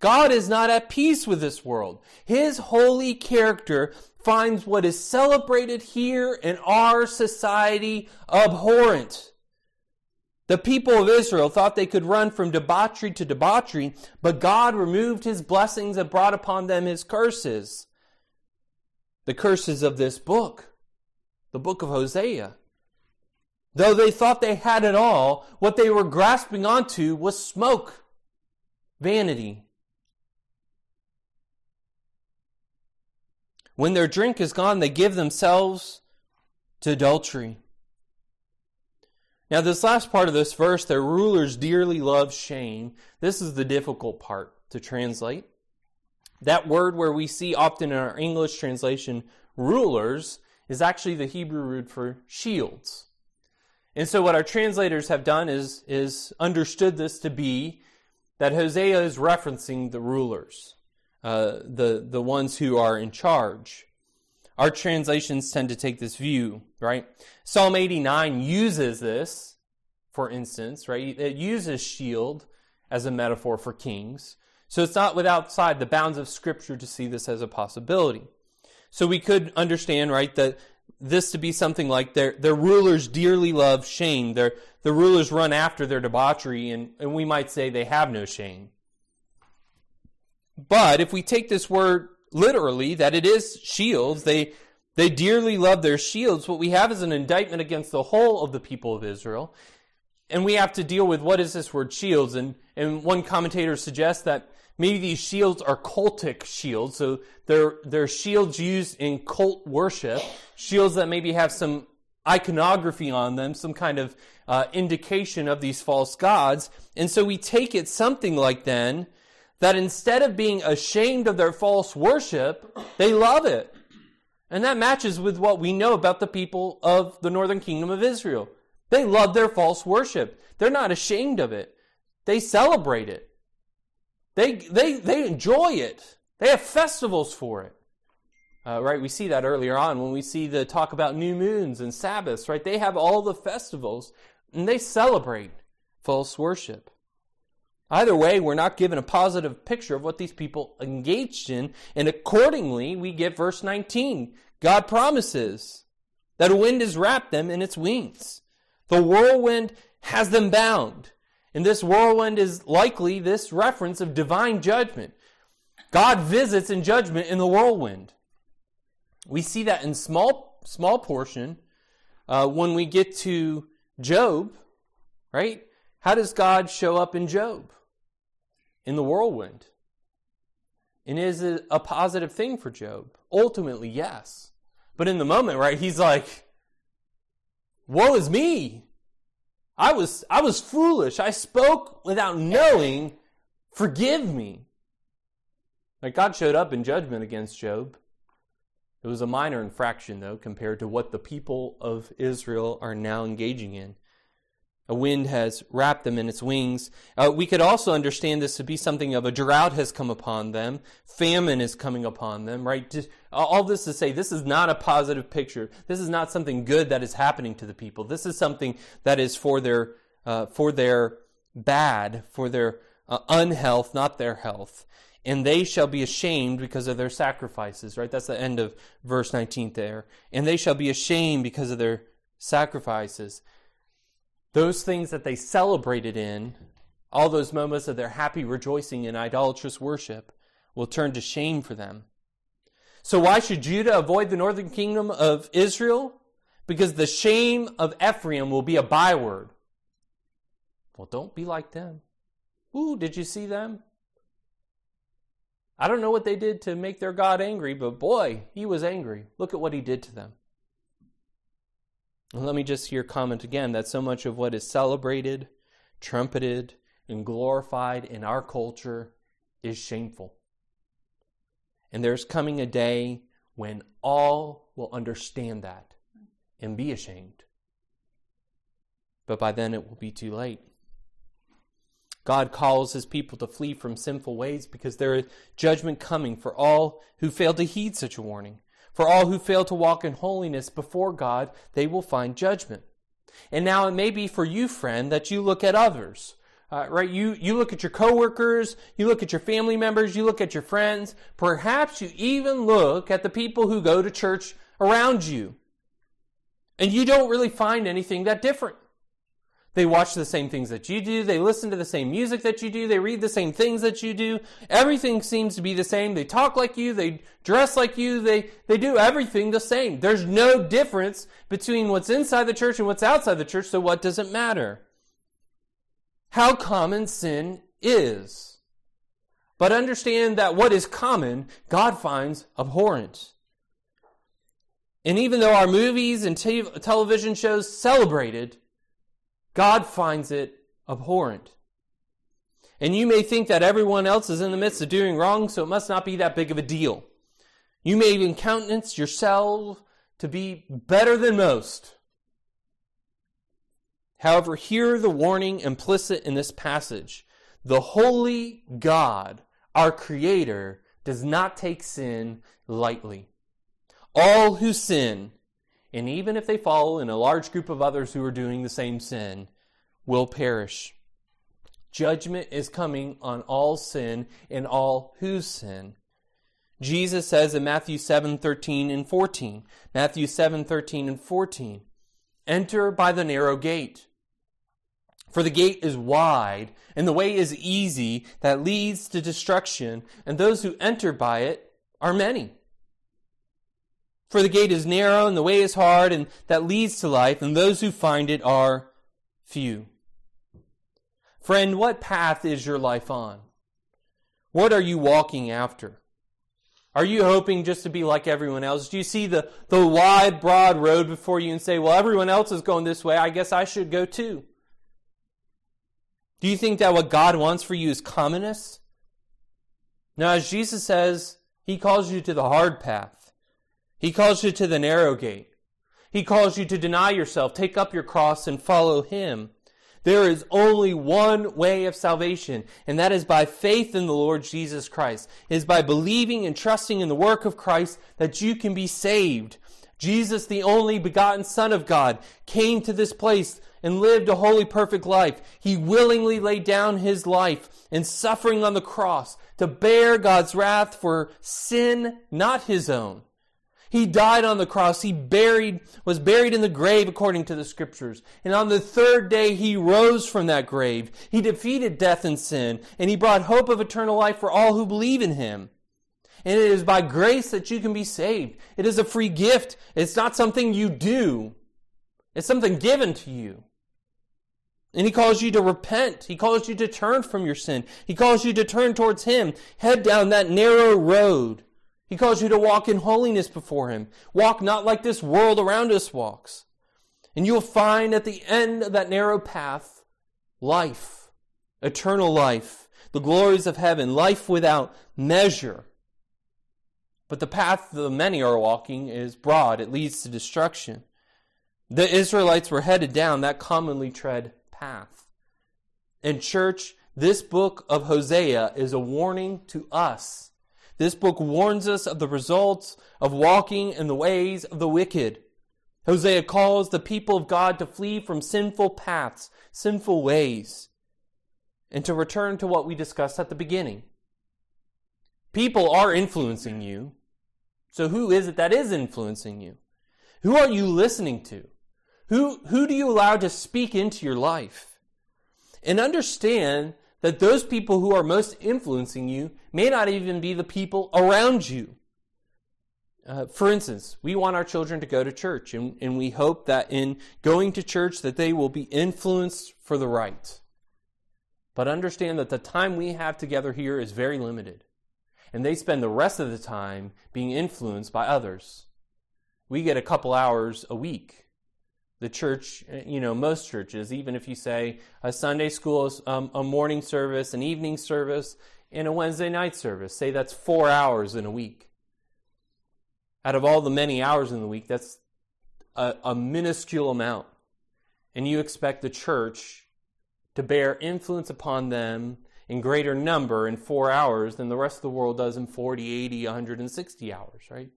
God is not at peace with this world. His holy character finds what is celebrated here in our society abhorrent. The people of Israel thought they could run from debauchery to debauchery, but God removed his blessings and brought upon them his curses. The curses of this book, the book of Hosea. Though they thought they had it all, what they were grasping onto was smoke, vanity. When their drink is gone, they give themselves to adultery. Now, this last part of this verse, their rulers dearly love shame. This is the difficult part to translate. That word where we see often in our English translation, rulers, is actually the Hebrew root for shields. And so what our translators have done is, is understood this to be that Hosea is referencing the rulers, uh, the, the ones who are in charge. Our translations tend to take this view, right? Psalm 89 uses this, for instance, right? It uses shield as a metaphor for kings. So it's not without outside the bounds of Scripture to see this as a possibility. So we could understand, right, that this to be something like their, their rulers dearly love shame. Their, the rulers run after their debauchery, and, and we might say they have no shame. But if we take this word literally, that it is shields, they, they dearly love their shields, what we have is an indictment against the whole of the people of Israel. And we have to deal with what is this word shields. And, and one commentator suggests that maybe these shields are cultic shields. So they're, they're shields used in cult worship, shields that maybe have some iconography on them, some kind of uh, indication of these false gods. And so we take it something like then that instead of being ashamed of their false worship, they love it. And that matches with what we know about the people of the northern kingdom of Israel. They love their false worship. They're not ashamed of it. They celebrate it. They, they, they enjoy it. They have festivals for it. Uh, right, we see that earlier on when we see the talk about new moons and Sabbaths, right? They have all the festivals and they celebrate false worship. Either way, we're not given a positive picture of what these people engaged in, and accordingly, we get verse 19. God promises that a wind has wrapped them in its wings. The whirlwind has them bound. And this whirlwind is likely this reference of divine judgment. God visits in judgment in the whirlwind. We see that in small small portion uh, when we get to Job, right? How does God show up in Job? In the whirlwind. And is it a positive thing for Job? Ultimately, yes. But in the moment, right, he's like, Woe is me! I was I was foolish. I spoke without knowing. Forgive me. Like God showed up in judgment against Job. It was a minor infraction, though, compared to what the people of Israel are now engaging in. A wind has wrapped them in its wings. Uh, we could also understand this to be something of a drought has come upon them. Famine is coming upon them, right? Just, all this to say, this is not a positive picture. This is not something good that is happening to the people. This is something that is for their, uh, for their bad, for their uh, unhealth, not their health and they shall be ashamed because of their sacrifices, right? That's the end of verse 19 there. And they shall be ashamed because of their sacrifices. Those things that they celebrated in, all those moments of their happy rejoicing in idolatrous worship, will turn to shame for them. So why should Judah avoid the northern kingdom of Israel? Because the shame of Ephraim will be a byword. Well, don't be like them. Ooh, did you see them? I don't know what they did to make their God angry, but boy, he was angry. Look at what he did to them. Let me just here comment again that so much of what is celebrated, trumpeted, and glorified in our culture is shameful. And there's coming a day when all will understand that and be ashamed. But by then it will be too late. God calls his people to flee from sinful ways because there is judgment coming for all who fail to heed such a warning. For all who fail to walk in holiness before God, they will find judgment. And now it may be for you, friend, that you look at others. Uh, right? You, you look at your coworkers, you look at your family members, you look at your friends. Perhaps you even look at the people who go to church around you. And you don't really find anything that different. They watch the same things that you do. They listen to the same music that you do. They read the same things that you do. Everything seems to be the same. They talk like you. They dress like you. They, they do everything the same. There's no difference between what's inside the church and what's outside the church, so what does it matter? How common sin is. But understand that what is common, God finds abhorrent. And even though our movies and te- television shows celebrate it, God finds it abhorrent. And you may think that everyone else is in the midst of doing wrong, so it must not be that big of a deal. You may even countenance yourself to be better than most. However, hear the warning implicit in this passage. The holy God, our Creator, does not take sin lightly. All who sin, and even if they follow in a large group of others who are doing the same sin, will perish. Judgment is coming on all sin and all who sin. Jesus says in Matthew 7 13 and 14, Matthew 7 13 and 14, enter by the narrow gate. For the gate is wide, and the way is easy that leads to destruction, and those who enter by it are many. For the gate is narrow, and the way is hard, and that leads to life, and those who find it are few. Friend, what path is your life on? What are you walking after? Are you hoping just to be like everyone else? Do you see the, the wide, broad road before you and say, well, everyone else is going this way. I guess I should go too? Do you think that what God wants for you is commonness? Now, as Jesus says, He calls you to the hard path. He calls you to the narrow gate. He calls you to deny yourself, take up your cross, and follow Him. There is only one way of salvation, and that is by faith in the Lord Jesus Christ. It is by believing and trusting in the work of Christ that you can be saved. Jesus, the only begotten Son of God, came to this place and lived a holy, perfect life. He willingly laid down his life in suffering on the cross to bear God's wrath for sin, not his own. He died on the cross. He buried, was buried in the grave according to the scriptures. And on the third day, he rose from that grave. He defeated death and sin, and he brought hope of eternal life for all who believe in him. And it is by grace that you can be saved. It is a free gift. It's not something you do. It's something given to you. And he calls you to repent. He calls you to turn from your sin. He calls you to turn towards him. Head down that narrow road. He calls you to walk in holiness before him. Walk not like this world around us walks. And you'll find at the end of that narrow path life, eternal life, the glories of heaven, life without measure. But the path the many are walking is broad. It leads to destruction. The Israelites were headed down that commonly tread path. And, church, this book of Hosea is a warning to us. This book warns us of the results of walking in the ways of the wicked. Hosea calls the people of God to flee from sinful paths, sinful ways, and to return to what we discussed at the beginning. People are influencing you. So who is it that is influencing you? Who are you listening to? Who, who do you allow to speak into your life? And understand that those people who are most influencing you may not even be the people around you. Uh, for instance, we want our children to go to church, and, and we hope that in going to church that they will be influenced for the right. But understand that the time we have together here is very limited, and they spend the rest of the time being influenced by others. We get a couple hours a week the church, you know, most churches, even if you say a Sunday school, um, a morning service, an evening service, and a Wednesday night service, say that's four hours in a week. Out of all the many hours in the week, that's a, a minuscule amount. And you expect the church to bear influence upon them in greater number in four hours than the rest of the world does in 40, 80, 160 hours, right?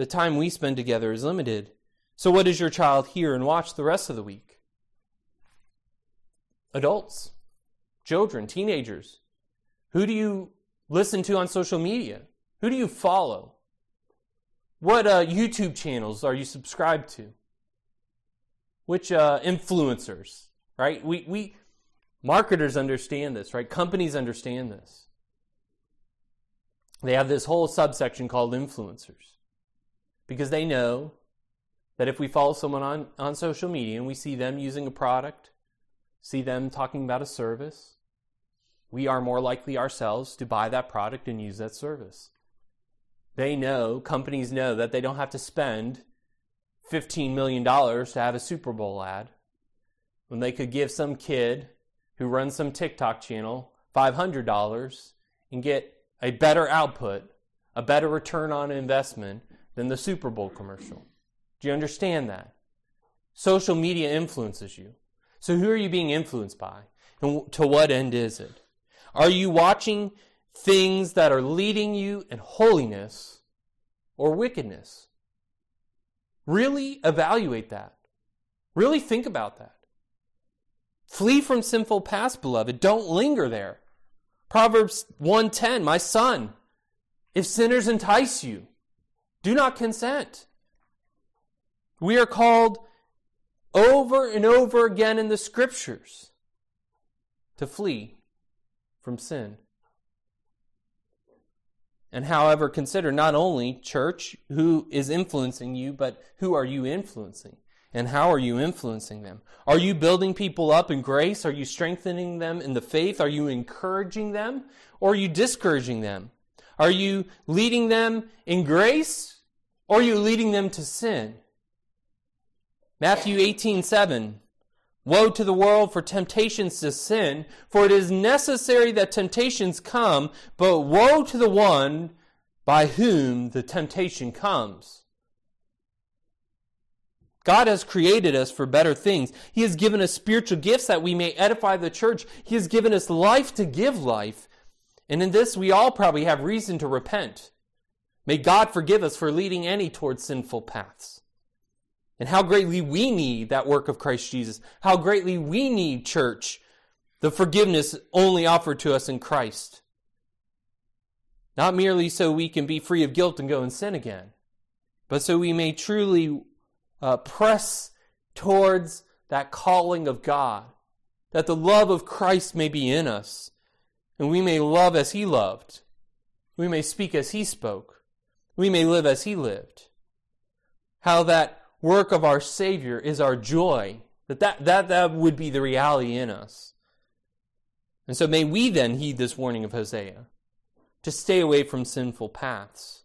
The time we spend together is limited. So, what does your child hear and watch the rest of the week? Adults, children, teenagers. Who do you listen to on social media? Who do you follow? What uh, YouTube channels are you subscribed to? Which uh, influencers, right? We, we marketers understand this, right? Companies understand this. They have this whole subsection called influencers because they know that if we follow someone on, on social media and we see them using a product, see them talking about a service, we are more likely ourselves to buy that product and use that service. They know, companies know that they don't have to spend $15 million to have a Super Bowl ad when they could give some kid who runs some TikTok channel $500 and get a better output, a better return on investment than the Super Bowl commercial. Do you understand that? Social media influences you. So who are you being influenced by? And to what end is it? Are you watching things that are leading you in holiness or wickedness? Really evaluate that. Really think about that. Flee from sinful past, beloved. Don't linger there. Proverbs 110, my son, if sinners entice you, do not consent. We are called over and over again in the scriptures to flee from sin. And however, consider not only church, who is influencing you, but who are you influencing? And how are you influencing them? Are you building people up in grace? Are you strengthening them in the faith? Are you encouraging them? Or are you discouraging them? Are you leading them in grace? Or are you leading them to sin? Matthew 18, 7. Woe to the world for temptations to sin, for it is necessary that temptations come, but woe to the one by whom the temptation comes. God has created us for better things. He has given us spiritual gifts that we may edify the church. He has given us life to give life. And in this, we all probably have reason to repent. May God forgive us for leading any towards sinful paths. And how greatly we need that work of Christ Jesus. How greatly we need, church, the forgiveness only offered to us in Christ. Not merely so we can be free of guilt and go and sin again, but so we may truly uh, press towards that calling of God, that the love of Christ may be in us, and we may love as He loved, we may speak as He spoke, we may live as He lived. How that work of our Savior is our joy, that that, that, that would be the reality in us. And so may we then heed this warning of Hosea to stay away from sinful paths.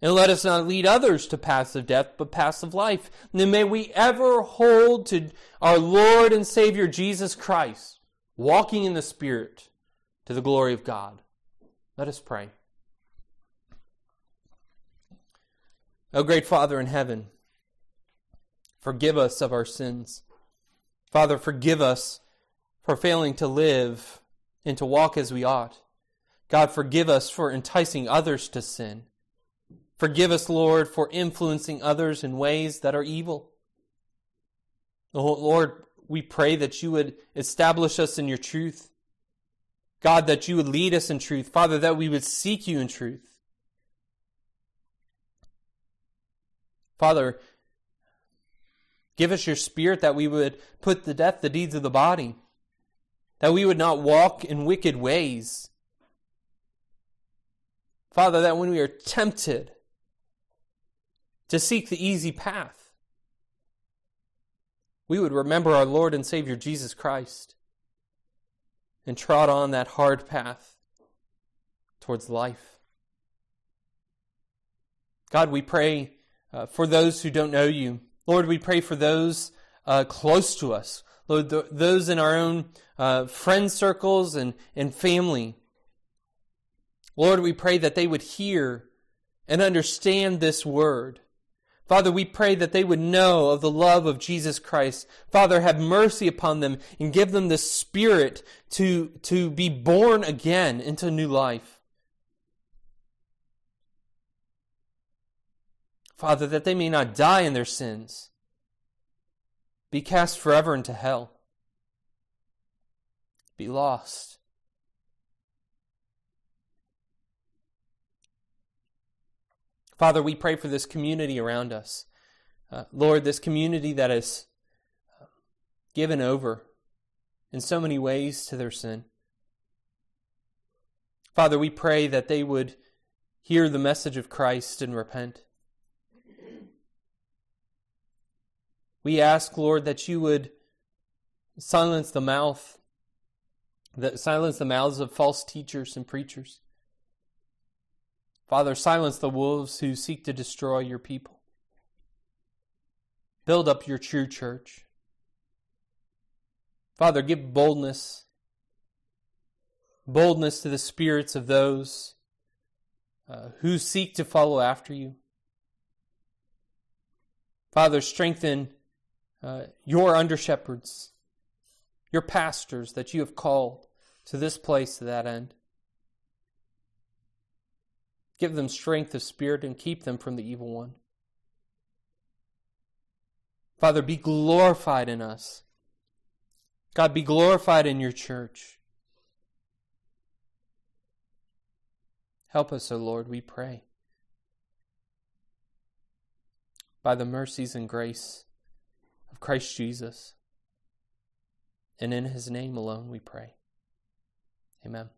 And let us not lead others to passive death, but passive life. And then may we ever hold to our Lord and Savior Jesus Christ, walking in the Spirit to the glory of God. Let us pray. O great Father in heaven, forgive us of our sins. Father, forgive us for failing to live and to walk as we ought. God, forgive us for enticing others to sin. Forgive us, Lord, for influencing others in ways that are evil. Oh, Lord, we pray that you would establish us in your truth. God, that you would lead us in truth. Father, that we would seek you in truth. Father, give us your spirit that we would put to death the deeds of the body, that we would not walk in wicked ways. Father, that when we are tempted, to seek the easy path. We would remember our Lord and Savior Jesus Christ and trot on that hard path towards life. God, we pray uh, for those who don't know you. Lord, we pray for those uh, close to us. Lord, th- those in our own uh, friend circles and, and family. Lord, we pray that they would hear and understand this word. Father, we pray that they would know of the love of Jesus Christ. Father, have mercy upon them and give them the spirit to, to be born again into new life. Father, that they may not die in their sins, be cast forever into hell, be lost. Father, we pray for this community around us. Uh, Lord, this community that is uh, given over in so many ways to their sin. Father, we pray that they would hear the message of Christ and repent. We ask, Lord, that you would silence the mouth, that silence the mouths of false teachers and preachers. Father, silence the wolves who seek to destroy your people. Build up your true church. Father, give boldness, boldness to the spirits of those uh, who seek to follow after you. Father, strengthen uh, your under shepherds, your pastors that you have called to this place to that end. Give them strength of spirit and keep them from the evil one. Father, be glorified in us. God, be glorified in your church. Help us, O Lord, we pray. By the mercies and grace of Christ Jesus. And in his name alone we pray. Amen.